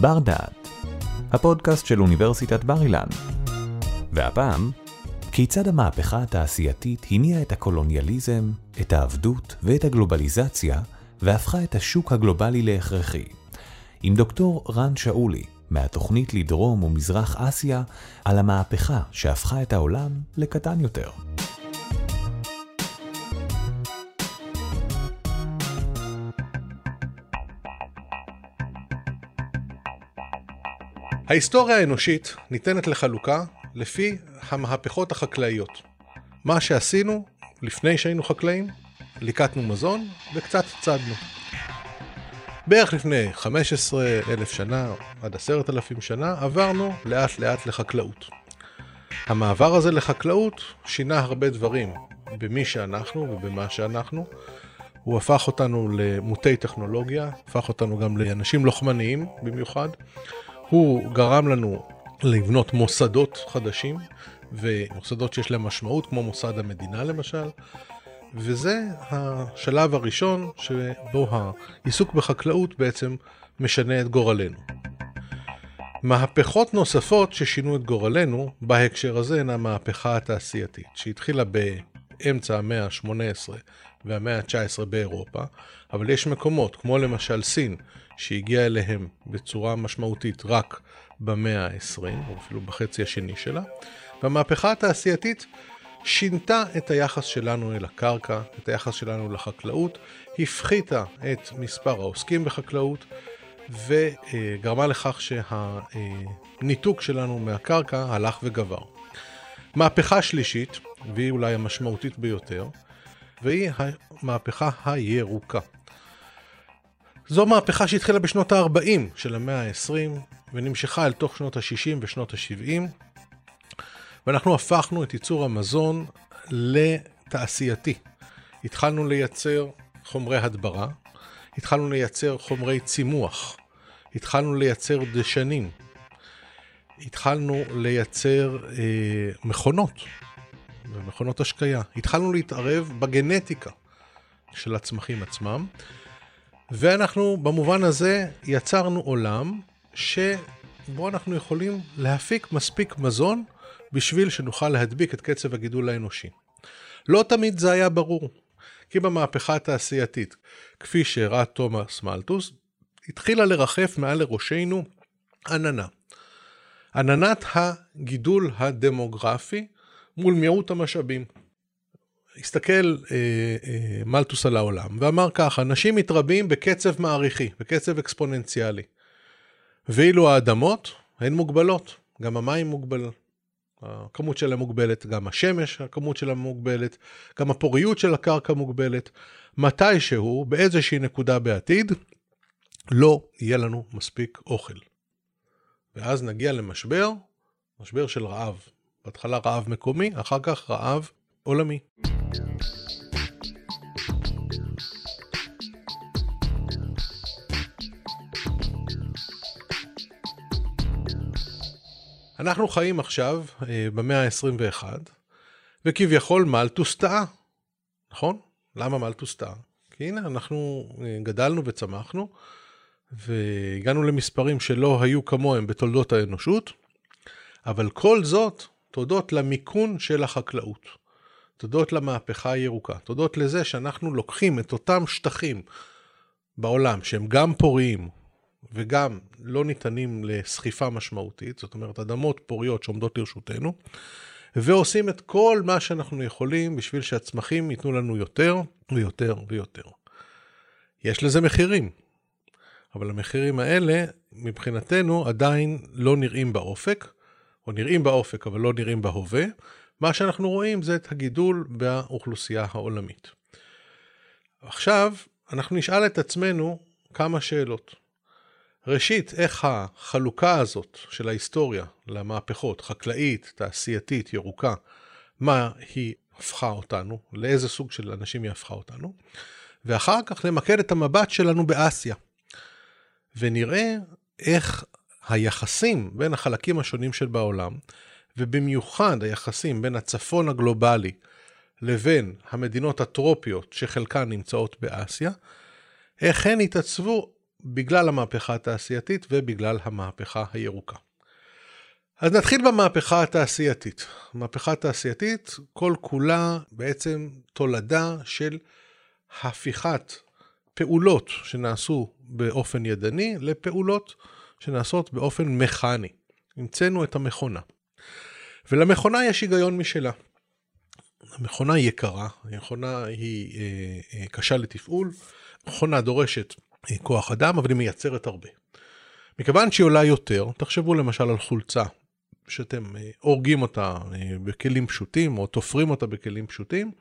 בר דעת, הפודקאסט של אוניברסיטת בר אילן. והפעם, כיצד המהפכה התעשייתית הניעה את הקולוניאליזם, את העבדות ואת הגלובליזציה, והפכה את השוק הגלובלי להכרחי. עם דוקטור רן שאולי, מהתוכנית לדרום ומזרח אסיה, על המהפכה שהפכה את העולם לקטן יותר. ההיסטוריה האנושית ניתנת לחלוקה לפי המהפכות החקלאיות. מה שעשינו לפני שהיינו חקלאים, ליקטנו מזון וקצת צדנו. בערך לפני 15 אלף שנה עד 10,000 שנה עברנו לאט לאט לחקלאות. המעבר הזה לחקלאות שינה הרבה דברים במי שאנחנו ובמה שאנחנו. הוא הפך אותנו למוטי טכנולוגיה, הפך אותנו גם לאנשים לוחמניים במיוחד. הוא גרם לנו לבנות מוסדות חדשים, ומוסדות שיש להם משמעות, כמו מוסד המדינה למשל, וזה השלב הראשון שבו העיסוק בחקלאות בעצם משנה את גורלנו. מהפכות נוספות ששינו את גורלנו בהקשר הזה הן המהפכה התעשייתית, שהתחילה באמצע המאה ה-18 והמאה ה-19 באירופה, אבל יש מקומות, כמו למשל סין, שהגיעה אליהם בצורה משמעותית רק במאה ה-20, או אפילו בחצי השני שלה, והמהפכה התעשייתית שינתה את היחס שלנו אל הקרקע, את היחס שלנו לחקלאות, הפחיתה את מספר העוסקים בחקלאות, וגרמה לכך שהניתוק שלנו מהקרקע הלך וגבר. מהפכה שלישית, והיא אולי המשמעותית ביותר, והיא המהפכה הירוקה. זו מהפכה שהתחילה בשנות ה-40 של המאה ה-20 ונמשכה אל תוך שנות ה-60 ושנות ה-70 ואנחנו הפכנו את ייצור המזון לתעשייתי. התחלנו לייצר חומרי הדברה, התחלנו לייצר חומרי צימוח, התחלנו לייצר דשנים, התחלנו לייצר אה, מכונות ומכונות השקיה, התחלנו להתערב בגנטיקה של הצמחים עצמם. ואנחנו במובן הזה יצרנו עולם שבו אנחנו יכולים להפיק מספיק מזון בשביל שנוכל להדביק את קצב הגידול האנושי. לא תמיד זה היה ברור, כי במהפכה התעשייתית, כפי שהראה תומאס מלטוס, התחילה לרחף מעל לראשינו עננה. עננת הגידול הדמוגרפי מול מיעוט המשאבים. הסתכל אה, אה, מלטוס על העולם ואמר ככה, אנשים מתרבים בקצב מעריכי, בקצב אקספוננציאלי. ואילו האדמות הן מוגבלות, גם המים מוגבל, הכמות שלהם מוגבלת, גם השמש, הכמות שלהם מוגבלת, גם הפוריות של הקרקע מוגבלת. מתישהו, באיזושהי נקודה בעתיד, לא יהיה לנו מספיק אוכל. ואז נגיע למשבר, משבר של רעב. בהתחלה רעב מקומי, אחר כך רעב עולמי. אנחנו חיים עכשיו אה, במאה ה-21, וכביכול מלטוס טעה, נכון? למה מלטוס טעה? כי הנה, אנחנו אה, גדלנו וצמחנו, והגענו למספרים שלא היו כמוהם בתולדות האנושות, אבל כל זאת תודות למיכון של החקלאות. תודות למהפכה הירוקה, תודות לזה שאנחנו לוקחים את אותם שטחים בעולם שהם גם פוריים וגם לא ניתנים לסחיפה משמעותית, זאת אומרת אדמות פוריות שעומדות לרשותנו, ועושים את כל מה שאנחנו יכולים בשביל שהצמחים ייתנו לנו יותר ויותר ויותר. יש לזה מחירים, אבל המחירים האלה מבחינתנו עדיין לא נראים באופק, או נראים באופק אבל לא נראים בהווה, מה שאנחנו רואים זה את הגידול באוכלוסייה העולמית. עכשיו, אנחנו נשאל את עצמנו כמה שאלות. ראשית, איך החלוקה הזאת של ההיסטוריה למהפכות, חקלאית, תעשייתית, ירוקה, מה היא הפכה אותנו, לאיזה סוג של אנשים היא הפכה אותנו, ואחר כך נמקד את המבט שלנו באסיה, ונראה איך היחסים בין החלקים השונים של בעולם ובמיוחד היחסים בין הצפון הגלובלי לבין המדינות הטרופיות שחלקן נמצאות באסיה, איך הן התעצבו בגלל המהפכה התעשייתית ובגלל המהפכה הירוקה. אז נתחיל במהפכה התעשייתית. המהפכה התעשייתית כל כולה בעצם תולדה של הפיכת פעולות שנעשו באופן ידני לפעולות שנעשות באופן מכני. המצאנו את המכונה. ולמכונה יש היגיון משלה. המכונה יקרה, המכונה היא אה, אה, קשה לתפעול, מכונה דורשת אה, כוח אדם, אבל היא מייצרת הרבה. מכיוון שהיא עולה יותר, תחשבו למשל על חולצה שאתם אה, הורגים אותה אה, בכלים פשוטים, או תופרים אותה בכלים פשוטים,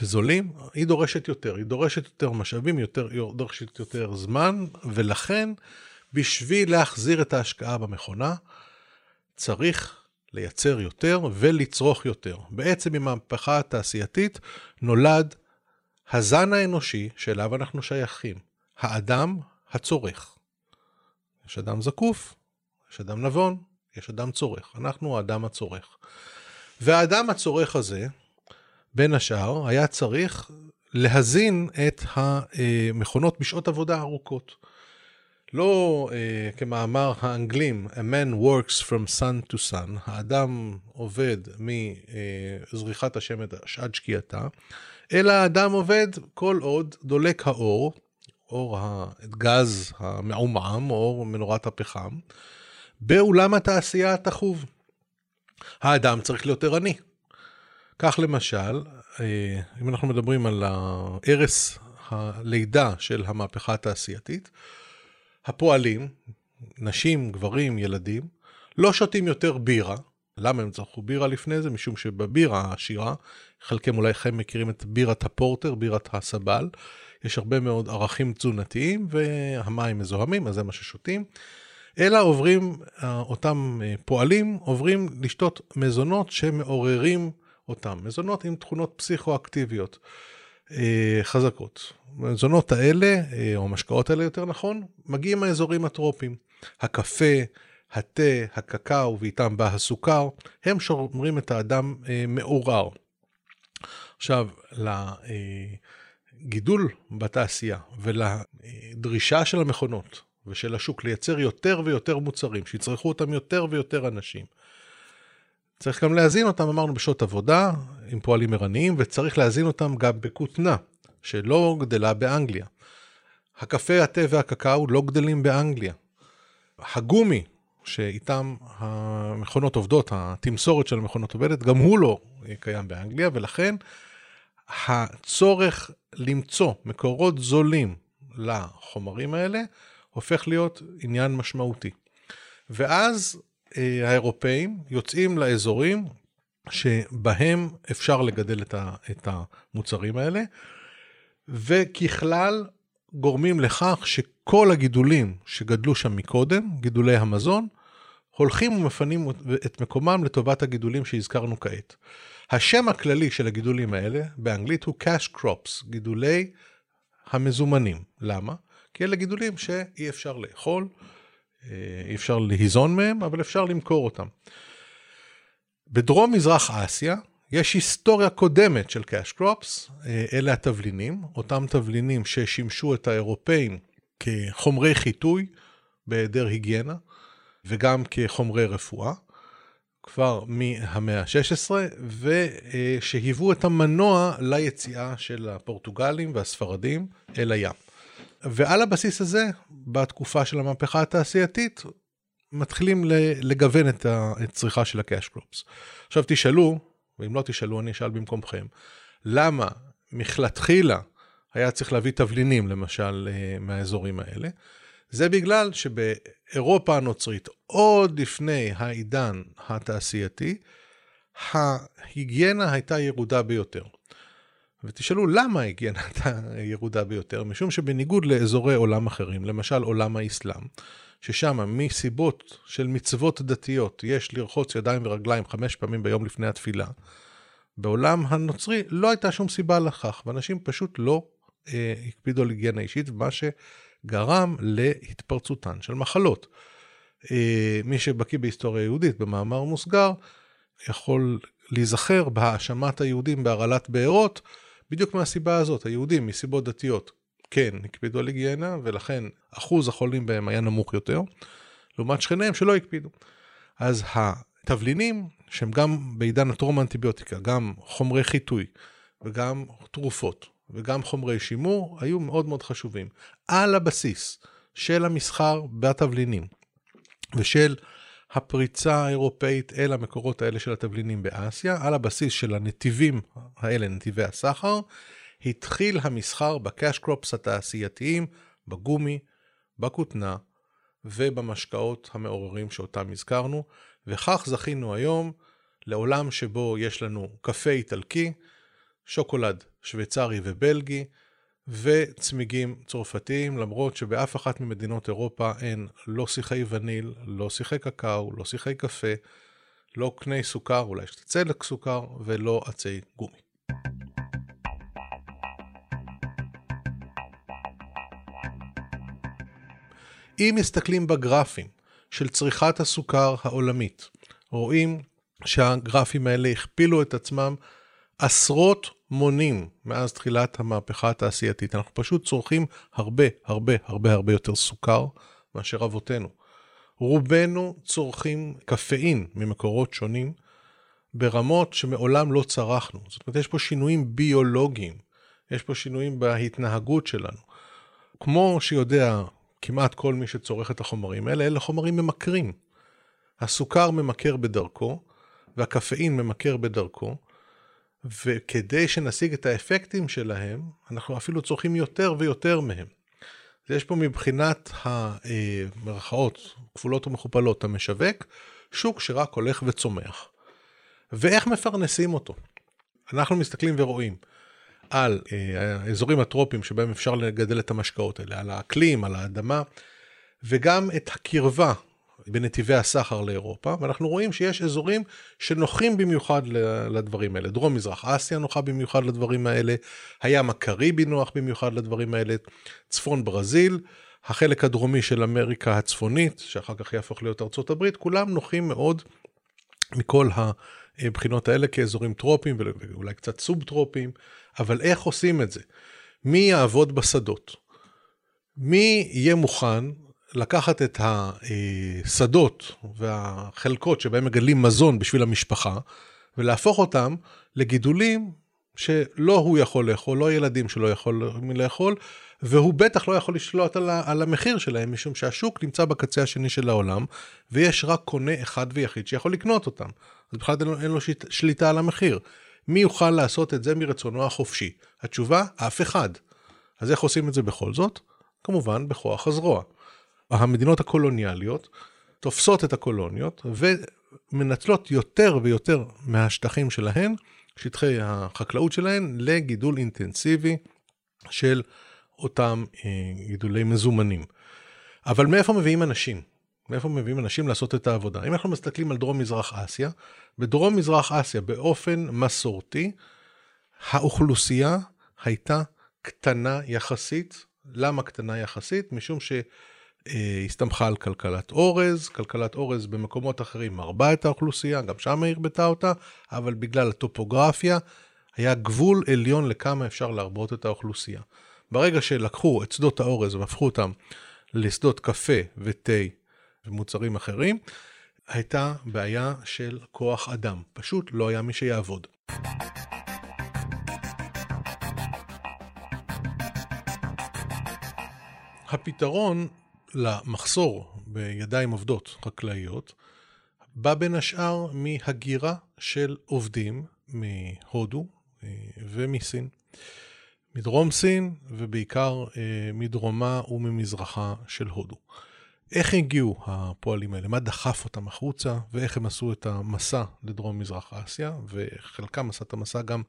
וזולים, היא דורשת יותר, היא דורשת יותר משאבים, יותר, היא דורשת יותר זמן, ולכן בשביל להחזיר את ההשקעה במכונה, צריך לייצר יותר ולצרוך יותר. בעצם עם המהפכה התעשייתית נולד הזן האנושי שאליו אנחנו שייכים, האדם הצורך. יש אדם זקוף, יש אדם נבון, יש אדם צורך. אנחנו האדם הצורך. והאדם הצורך הזה, בין השאר, היה צריך להזין את המכונות בשעות עבודה ארוכות. לא uh, כמאמר האנגלים, a man works from sun to sun, האדם עובד מזריחת השמש עד שקיעתה, אלא האדם עובד כל עוד דולק האור, אור הגז המעומעם, אור מנורת הפחם, באולם התעשייה התחוב. האדם צריך להיות ערני. כך למשל, אה, אם אנחנו מדברים על ערש הלידה של המהפכה התעשייתית, הפועלים, נשים, גברים, ילדים, לא שותים יותר בירה. למה הם צרכו בירה לפני זה? משום שבבירה העשירה, חלקם אולי לכם מכירים את בירת הפורטר, בירת הסבל, יש הרבה מאוד ערכים תזונתיים והמים מזוהמים, אז זה מה ששותים. אלא עוברים, אותם אה, פועלים עוברים לשתות מזונות שמעוררים אותם, מזונות עם תכונות פסיכואקטיביות אה, חזקות. המזונות האלה, אה, או המשקאות האלה יותר נכון, מגיעים מהאזורים הטרופיים. הקפה, התה, הקקאו ואיתם בא הסוכר, הם שומרים את האדם מעורר. עכשיו, לגידול בתעשייה ולדרישה של המכונות ושל השוק לייצר יותר ויותר מוצרים, שיצרכו אותם יותר ויותר אנשים. צריך גם להזין אותם, אמרנו, בשעות עבודה, עם פועלים ערניים, וצריך להזין אותם גם בכותנה, שלא גדלה באנגליה. הקפה, התה והקקאו לא גדלים באנגליה. הגומי, שאיתם המכונות עובדות, התמסורת של המכונות עובדת, גם הוא לא קיים באנגליה, ולכן הצורך למצוא מקורות זולים לחומרים האלה, הופך להיות עניין משמעותי. ואז האירופאים יוצאים לאזורים שבהם אפשר לגדל את המוצרים האלה, וככלל גורמים לכך שכל הגידולים שגדלו שם מקודם, גידולי המזון, הולכים ומפנים את מקומם לטובת הגידולים שהזכרנו כעת. השם הכללי של הגידולים האלה באנגלית הוא cash crops, גידולי המזומנים. למה? כי אלה גידולים שאי אפשר לאכול, אה, אי אפשר להיזון מהם, אבל אפשר למכור אותם. בדרום מזרח אסיה יש היסטוריה קודמת של crops, אה, אלה התבלינים, אותם תבלינים ששימשו את האירופאים כחומרי חיטוי בהיעדר היגיינה, וגם כחומרי רפואה, כבר מהמאה ה-16, ושהיוו את המנוע ליציאה של הפורטוגלים והספרדים אל הים. ועל הבסיס הזה, בתקופה של המהפכה התעשייתית, מתחילים לגוון את הצריכה של הקאש קרופס. עכשיו תשאלו, ואם לא תשאלו אני אשאל במקומכם, למה מכלתחילה היה צריך להביא תבלינים למשל אה, מהאזורים האלה? זה בגלל שבאירופה הנוצרית, עוד לפני העידן התעשייתי, ההיגיינה הייתה ירודה ביותר. ותשאלו למה ההיגיינה הייתה ירודה ביותר, משום שבניגוד לאזורי עולם אחרים, למשל עולם האסלאם, ששם מסיבות של מצוות דתיות יש לרחוץ ידיים ורגליים חמש פעמים ביום לפני התפילה, בעולם הנוצרי לא הייתה שום סיבה לכך, ואנשים פשוט לא אה, הקפידו על היגיינה אישית, מה שגרם להתפרצותן של מחלות. אה, מי שבקיא בהיסטוריה יהודית, במאמר מוסגר, יכול להיזכר בהאשמת היהודים בהרעלת בארות, בדיוק מהסיבה הזאת, היהודים מסיבות דתיות כן הקפידו על היגיינה, ולכן אחוז החולים בהם היה נמוך יותר, לעומת שכניהם שלא הקפידו. אז התבלינים, שהם גם בעידן הטרום אנטיביוטיקה, גם חומרי חיטוי וגם תרופות וגם חומרי שימור, היו מאוד מאוד חשובים. על הבסיס של המסחר בתבלינים ושל הפריצה האירופאית אל המקורות האלה של התבלינים באסיה, על הבסיס של הנתיבים האלה, נתיבי הסחר, התחיל המסחר בקאש קרופס התעשייתיים, בגומי, בכותנה ובמשקאות המעוררים שאותם הזכרנו, וכך זכינו היום לעולם שבו יש לנו קפה איטלקי, שוקולד שוויצרי ובלגי, וצמיגים צרפתיים, למרות שבאף אחת ממדינות אירופה אין לא שיחי וניל, לא שיחי קקאו, לא שיחי קפה, לא קני סוכר, אולי יש צדק סוכר, ולא עצי גומי. אם מסתכלים בגרפים של צריכת הסוכר העולמית, רואים שהגרפים האלה הכפילו את עצמם עשרות מונים מאז תחילת המהפכה התעשייתית. אנחנו פשוט צורכים הרבה, הרבה, הרבה הרבה יותר סוכר מאשר אבותינו. רובנו צורכים קפאין ממקורות שונים ברמות שמעולם לא צרכנו. זאת אומרת, יש פה שינויים ביולוגיים, יש פה שינויים בהתנהגות שלנו. כמו שיודע כמעט כל מי שצורך את החומרים האלה, אלה חומרים ממכרים. הסוכר ממכר בדרכו, והקפאין ממכר בדרכו, וכדי שנשיג את האפקטים שלהם, אנחנו אפילו צורכים יותר ויותר מהם. יש פה מבחינת המרכאות, כפולות ומכופלות, המשווק, שוק שרק הולך וצומח. ואיך מפרנסים אותו? אנחנו מסתכלים ורואים על אה, האזורים הטרופיים שבהם אפשר לגדל את המשקאות האלה, על האקלים, על האדמה, וגם את הקרבה בנתיבי הסחר לאירופה, ואנחנו רואים שיש אזורים שנוחים במיוחד לדברים האלה. דרום מזרח אסיה נוחה במיוחד לדברים האלה, הים הקריבי נוח במיוחד לדברים האלה, צפון ברזיל, החלק הדרומי של אמריקה הצפונית, שאחר כך יהפוך להיות ארצות הברית, כולם נוחים מאוד מכל הבחינות האלה כאזורים טרופיים ואולי קצת סוב טרופיים, אבל איך עושים את זה? מי יעבוד בשדות? מי יהיה מוכן לקחת את השדות והחלקות שבהם מגדלים מזון בשביל המשפחה, ולהפוך אותם לגידולים שלא הוא יכול לאכול, לא ילדים שלא יכולים לאכול, והוא בטח לא יכול לשלוט על, על המחיר שלהם, משום שהשוק נמצא בקצה השני של העולם, ויש רק קונה אחד ויחיד שיכול לקנות אותם. אז בכלל אין לו, אין לו שליטה על המחיר. מי יוכל לעשות את זה מרצונו החופשי? התשובה, אף אחד. אז איך עושים את זה בכל זאת? כמובן בכוח הזרוע. המדינות הקולוניאליות תופסות את הקולוניות ומנצלות יותר ויותר מהשטחים שלהן, שטחי החקלאות שלהן, לגידול אינטנסיבי של אותם אה, גידולי מזומנים. אבל מאיפה מביאים אנשים? מאיפה מביאים אנשים לעשות את העבודה? אם אנחנו מסתכלים על דרום מזרח אסיה, בדרום מזרח אסיה באופן מסורתי, האוכלוסייה הייתה קטנה יחסית. למה קטנה יחסית? משום ש... אה, הסתמכה על כלכלת אורז, כלכלת אורז במקומות אחרים מרבה את האוכלוסייה, גם שם היא הרבתה אותה, אבל בגלל הטופוגרפיה היה גבול עליון לכמה אפשר להרבות את האוכלוסייה. ברגע שלקחו את שדות האורז והפכו אותם לשדות קפה ותה ומוצרים אחרים, הייתה בעיה של כוח אדם, פשוט לא היה מי שיעבוד. הפתרון למחסור בידיים עובדות חקלאיות בא בין השאר מהגירה של עובדים מהודו אה, ומסין. מדרום סין ובעיקר אה, מדרומה וממזרחה של הודו. איך הגיעו הפועלים האלה? מה דחף אותם החוצה ואיך הם עשו את המסע לדרום מזרח אסיה וחלקם עשה את המסע גם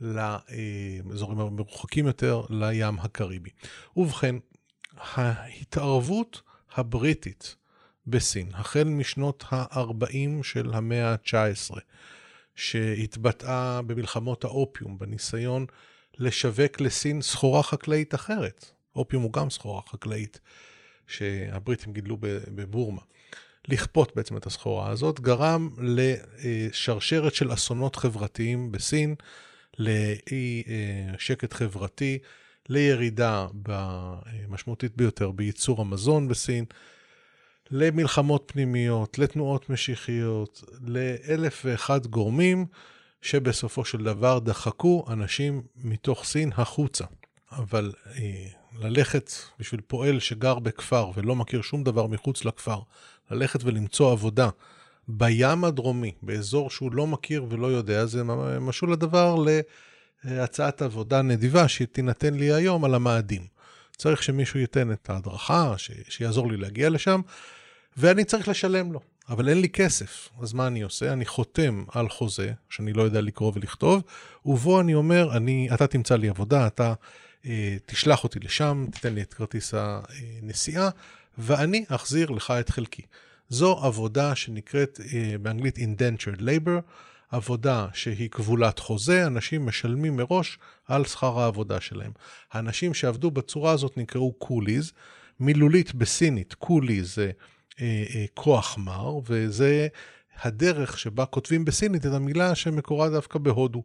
לאזורים המרוחקים יותר, לים הקריבי. ובכן, ההתערבות הבריטית בסין, החל משנות ה-40 של המאה ה-19, שהתבטאה במלחמות האופיום, בניסיון לשווק לסין סחורה חקלאית אחרת. אופיום הוא גם סחורה חקלאית שהבריטים גידלו בבורמה. לכפות בעצם את הסחורה הזאת, גרם לשרשרת של אסונות חברתיים בסין, לאי אה, שקט חברתי, לירידה משמעותית ביותר בייצור המזון בסין, למלחמות פנימיות, לתנועות משיחיות, לאלף ואחד גורמים שבסופו של דבר דחקו אנשים מתוך סין החוצה. אבל אה, ללכת בשביל פועל שגר בכפר ולא מכיר שום דבר מחוץ לכפר, ללכת ולמצוא עבודה בים הדרומי, באזור שהוא לא מכיר ולא יודע, זה משול הדבר להצעת עבודה נדיבה שתינתן לי היום על המאדים. צריך שמישהו ייתן את ההדרכה, ש... שיעזור לי להגיע לשם, ואני צריך לשלם לו. אבל אין לי כסף, אז מה אני עושה? אני חותם על חוזה, שאני לא יודע לקרוא ולכתוב, ובו אני אומר, אני, אתה תמצא לי עבודה, אתה אה, תשלח אותי לשם, תיתן לי את כרטיס הנסיעה, ואני אחזיר לך את חלקי. זו עבודה שנקראת אה, באנגלית indentured labor, עבודה שהיא כבולת חוזה, אנשים משלמים מראש על שכר העבודה שלהם. האנשים שעבדו בצורה הזאת נקראו קוליז, מילולית בסינית, קולי זה אה, אה, כוח מר, וזה הדרך שבה כותבים בסינית את המילה שמקורה דווקא בהודו,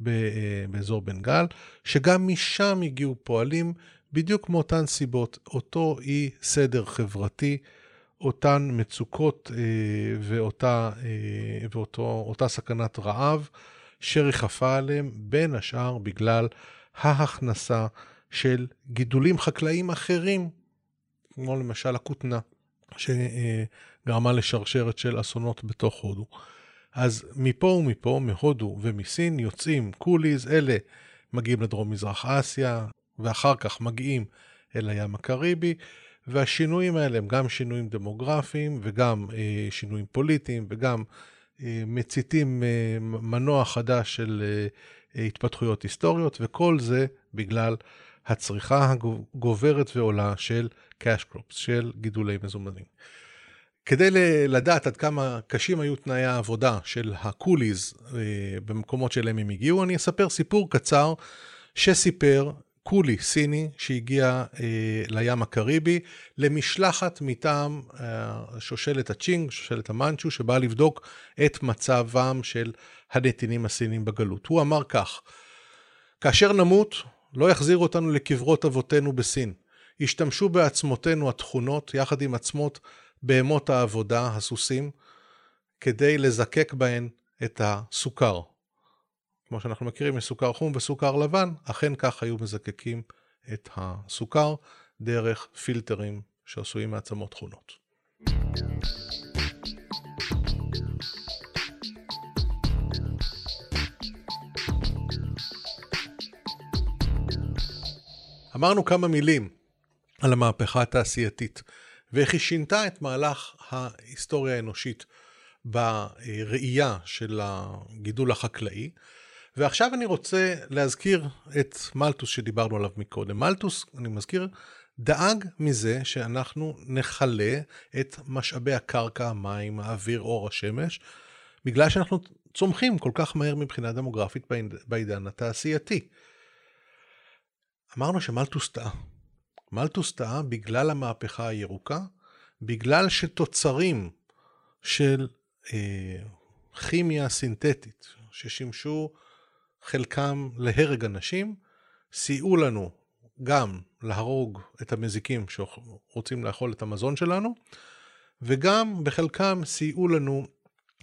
ב, אה, באזור בנגל, שגם משם הגיעו פועלים בדיוק מאותן סיבות, אותו אי סדר חברתי. אותן מצוקות אה, ואותה, אה, ואותה סכנת רעב שריחפה עליהם, בין השאר בגלל ההכנסה של גידולים חקלאיים אחרים, כמו למשל הכותנה, שגרמה לשרשרת של אסונות בתוך הודו. אז מפה ומפה, מהודו ומסין, יוצאים קוליז, אלה מגיעים לדרום מזרח אסיה, ואחר כך מגיעים אל הים הקריבי, והשינויים האלה הם גם שינויים דמוגרפיים וגם אה, שינויים פוליטיים וגם אה, מציתים אה, מנוע חדש של אה, התפתחויות היסטוריות, וכל זה בגלל הצריכה הגוברת ועולה של cash crops, של גידולי מזומנים. כדי לדעת עד כמה קשים היו תנאי העבודה של הקוליז אה, במקומות שאליהם הם הגיעו, אני אספר סיפור קצר שסיפר קולי סיני שהגיע אה, לים הקריבי למשלחת מטעם אה, שושלת הצ'ינג, שושלת המאנצ'ו, שבאה לבדוק את מצבם של הנתינים הסינים בגלות. הוא אמר כך, כאשר נמות, לא יחזירו אותנו לקברות אבותינו בסין. ישתמשו בעצמותינו התכונות, יחד עם עצמות בהמות העבודה, הסוסים, כדי לזקק בהן את הסוכר. כמו שאנחנו מכירים, יש סוכר חום וסוכר לבן, אכן כך היו מזקקים את הסוכר דרך פילטרים שעשויים מעצמות תכונות. אמרנו כמה מילים על המהפכה התעשייתית ואיך היא שינתה את מהלך ההיסטוריה האנושית בראייה של הגידול החקלאי. ועכשיו אני רוצה להזכיר את מלטוס שדיברנו עליו מקודם. מלטוס, אני מזכיר, דאג מזה שאנחנו נכלה את משאבי הקרקע, המים, האוויר, אור השמש, בגלל שאנחנו צומחים כל כך מהר מבחינה דמוגרפית בעידן התעשייתי. אמרנו שמלטוס טעה. מלטוס טעה בגלל המהפכה הירוקה, בגלל שתוצרים של אה, כימיה סינתטית, ששימשו חלקם להרג אנשים, סייעו לנו גם להרוג את המזיקים שרוצים לאכול את המזון שלנו, וגם בחלקם סייעו לנו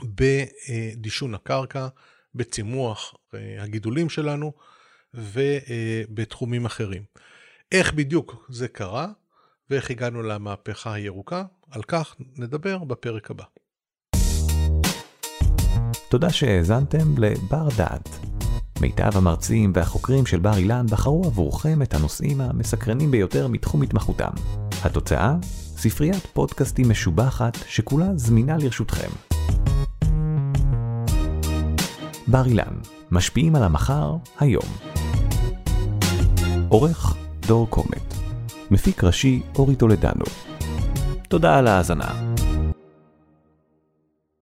בדישון הקרקע, בצימוח אה, הגידולים שלנו ובתחומים אחרים. איך בדיוק זה קרה ואיך הגענו למהפכה הירוקה, על כך נדבר בפרק הבא. תודה שהאזנתם לבר דעת. מיטב המרצים והחוקרים של בר אילן בחרו עבורכם את הנושאים המסקרנים ביותר מתחום התמחותם. התוצאה? ספריית פודקאסטים משובחת שכולה זמינה לרשותכם. בר אילן, משפיעים על המחר, היום. עורך דור קומט. מפיק ראשי אורי טולדנו. תודה על ההאזנה.